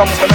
Anything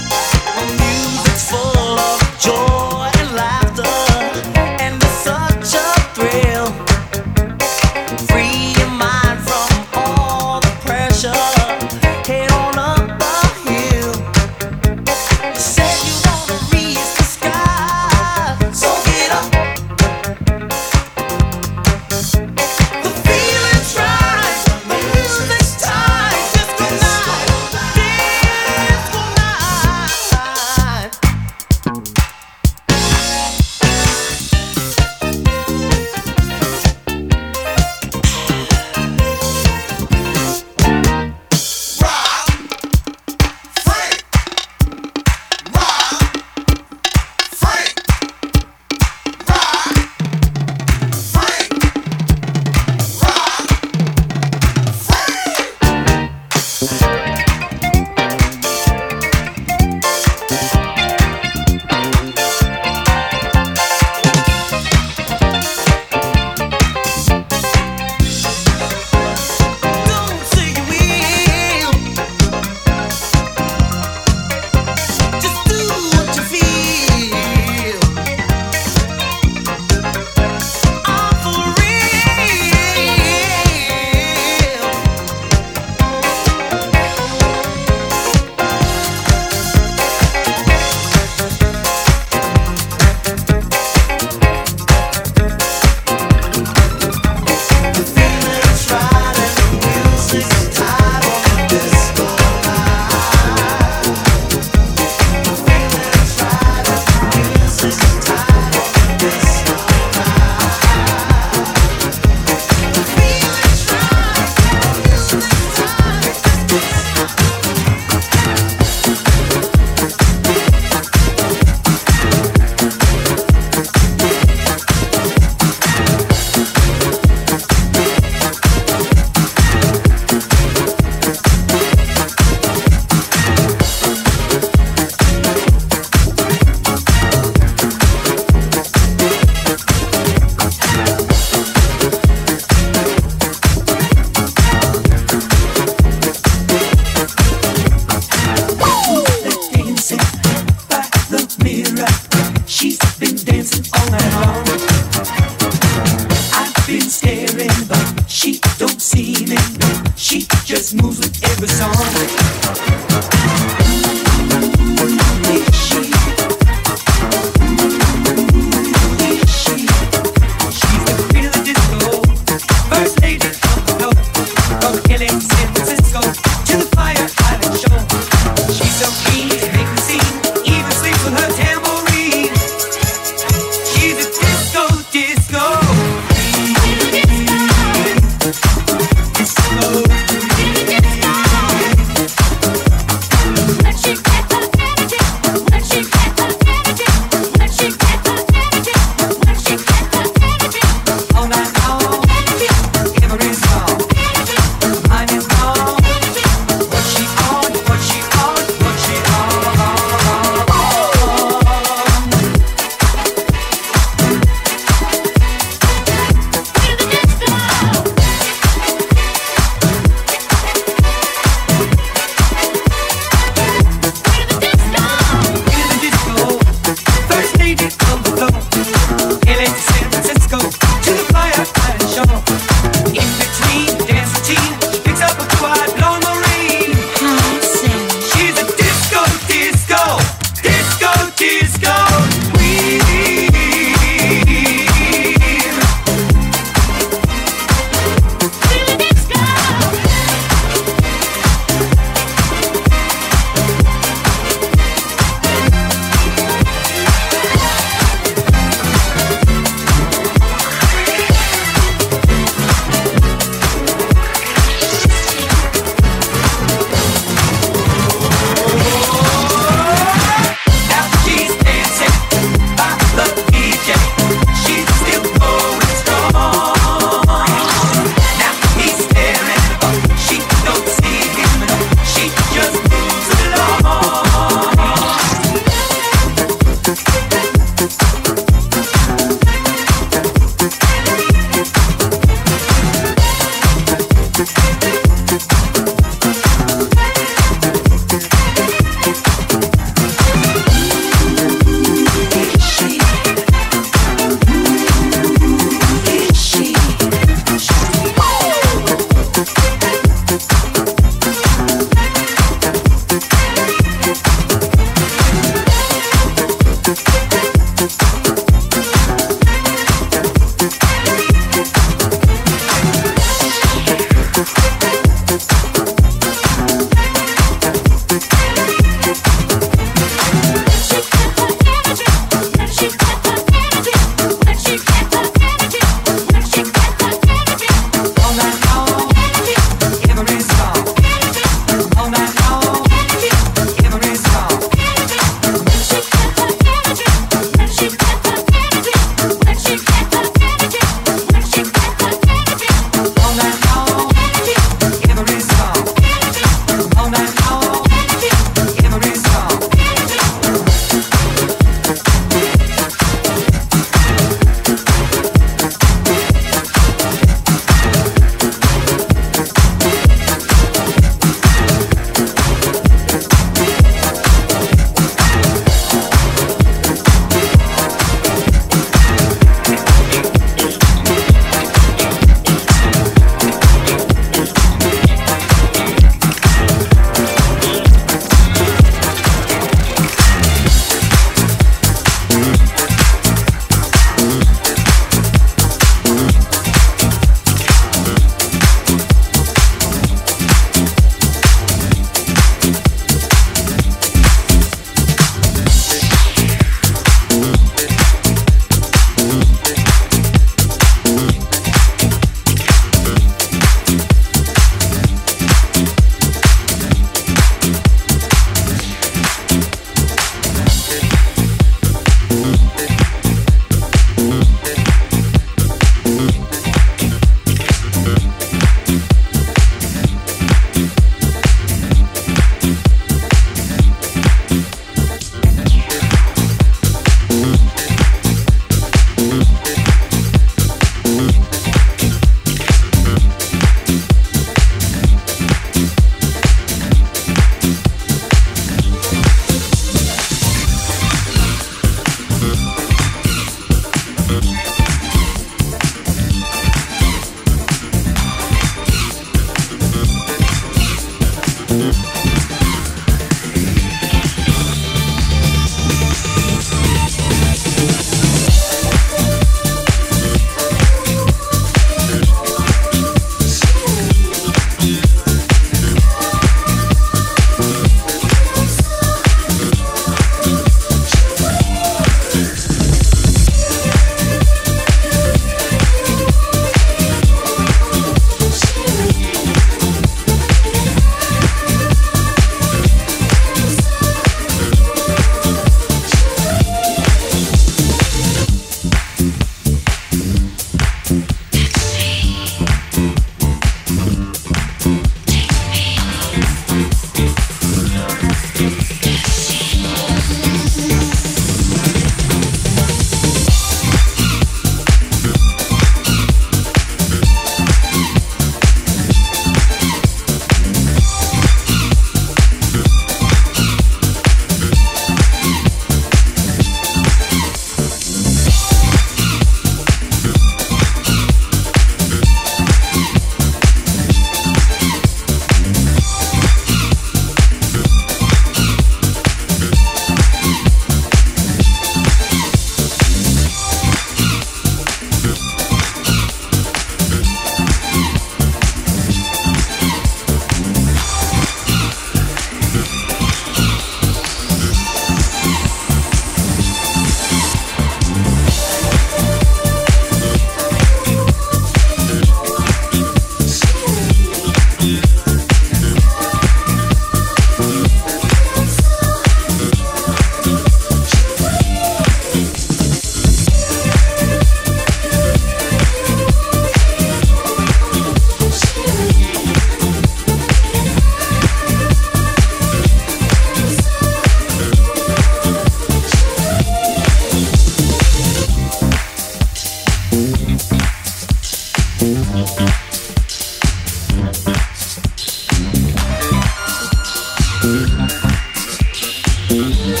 Mm-hmm.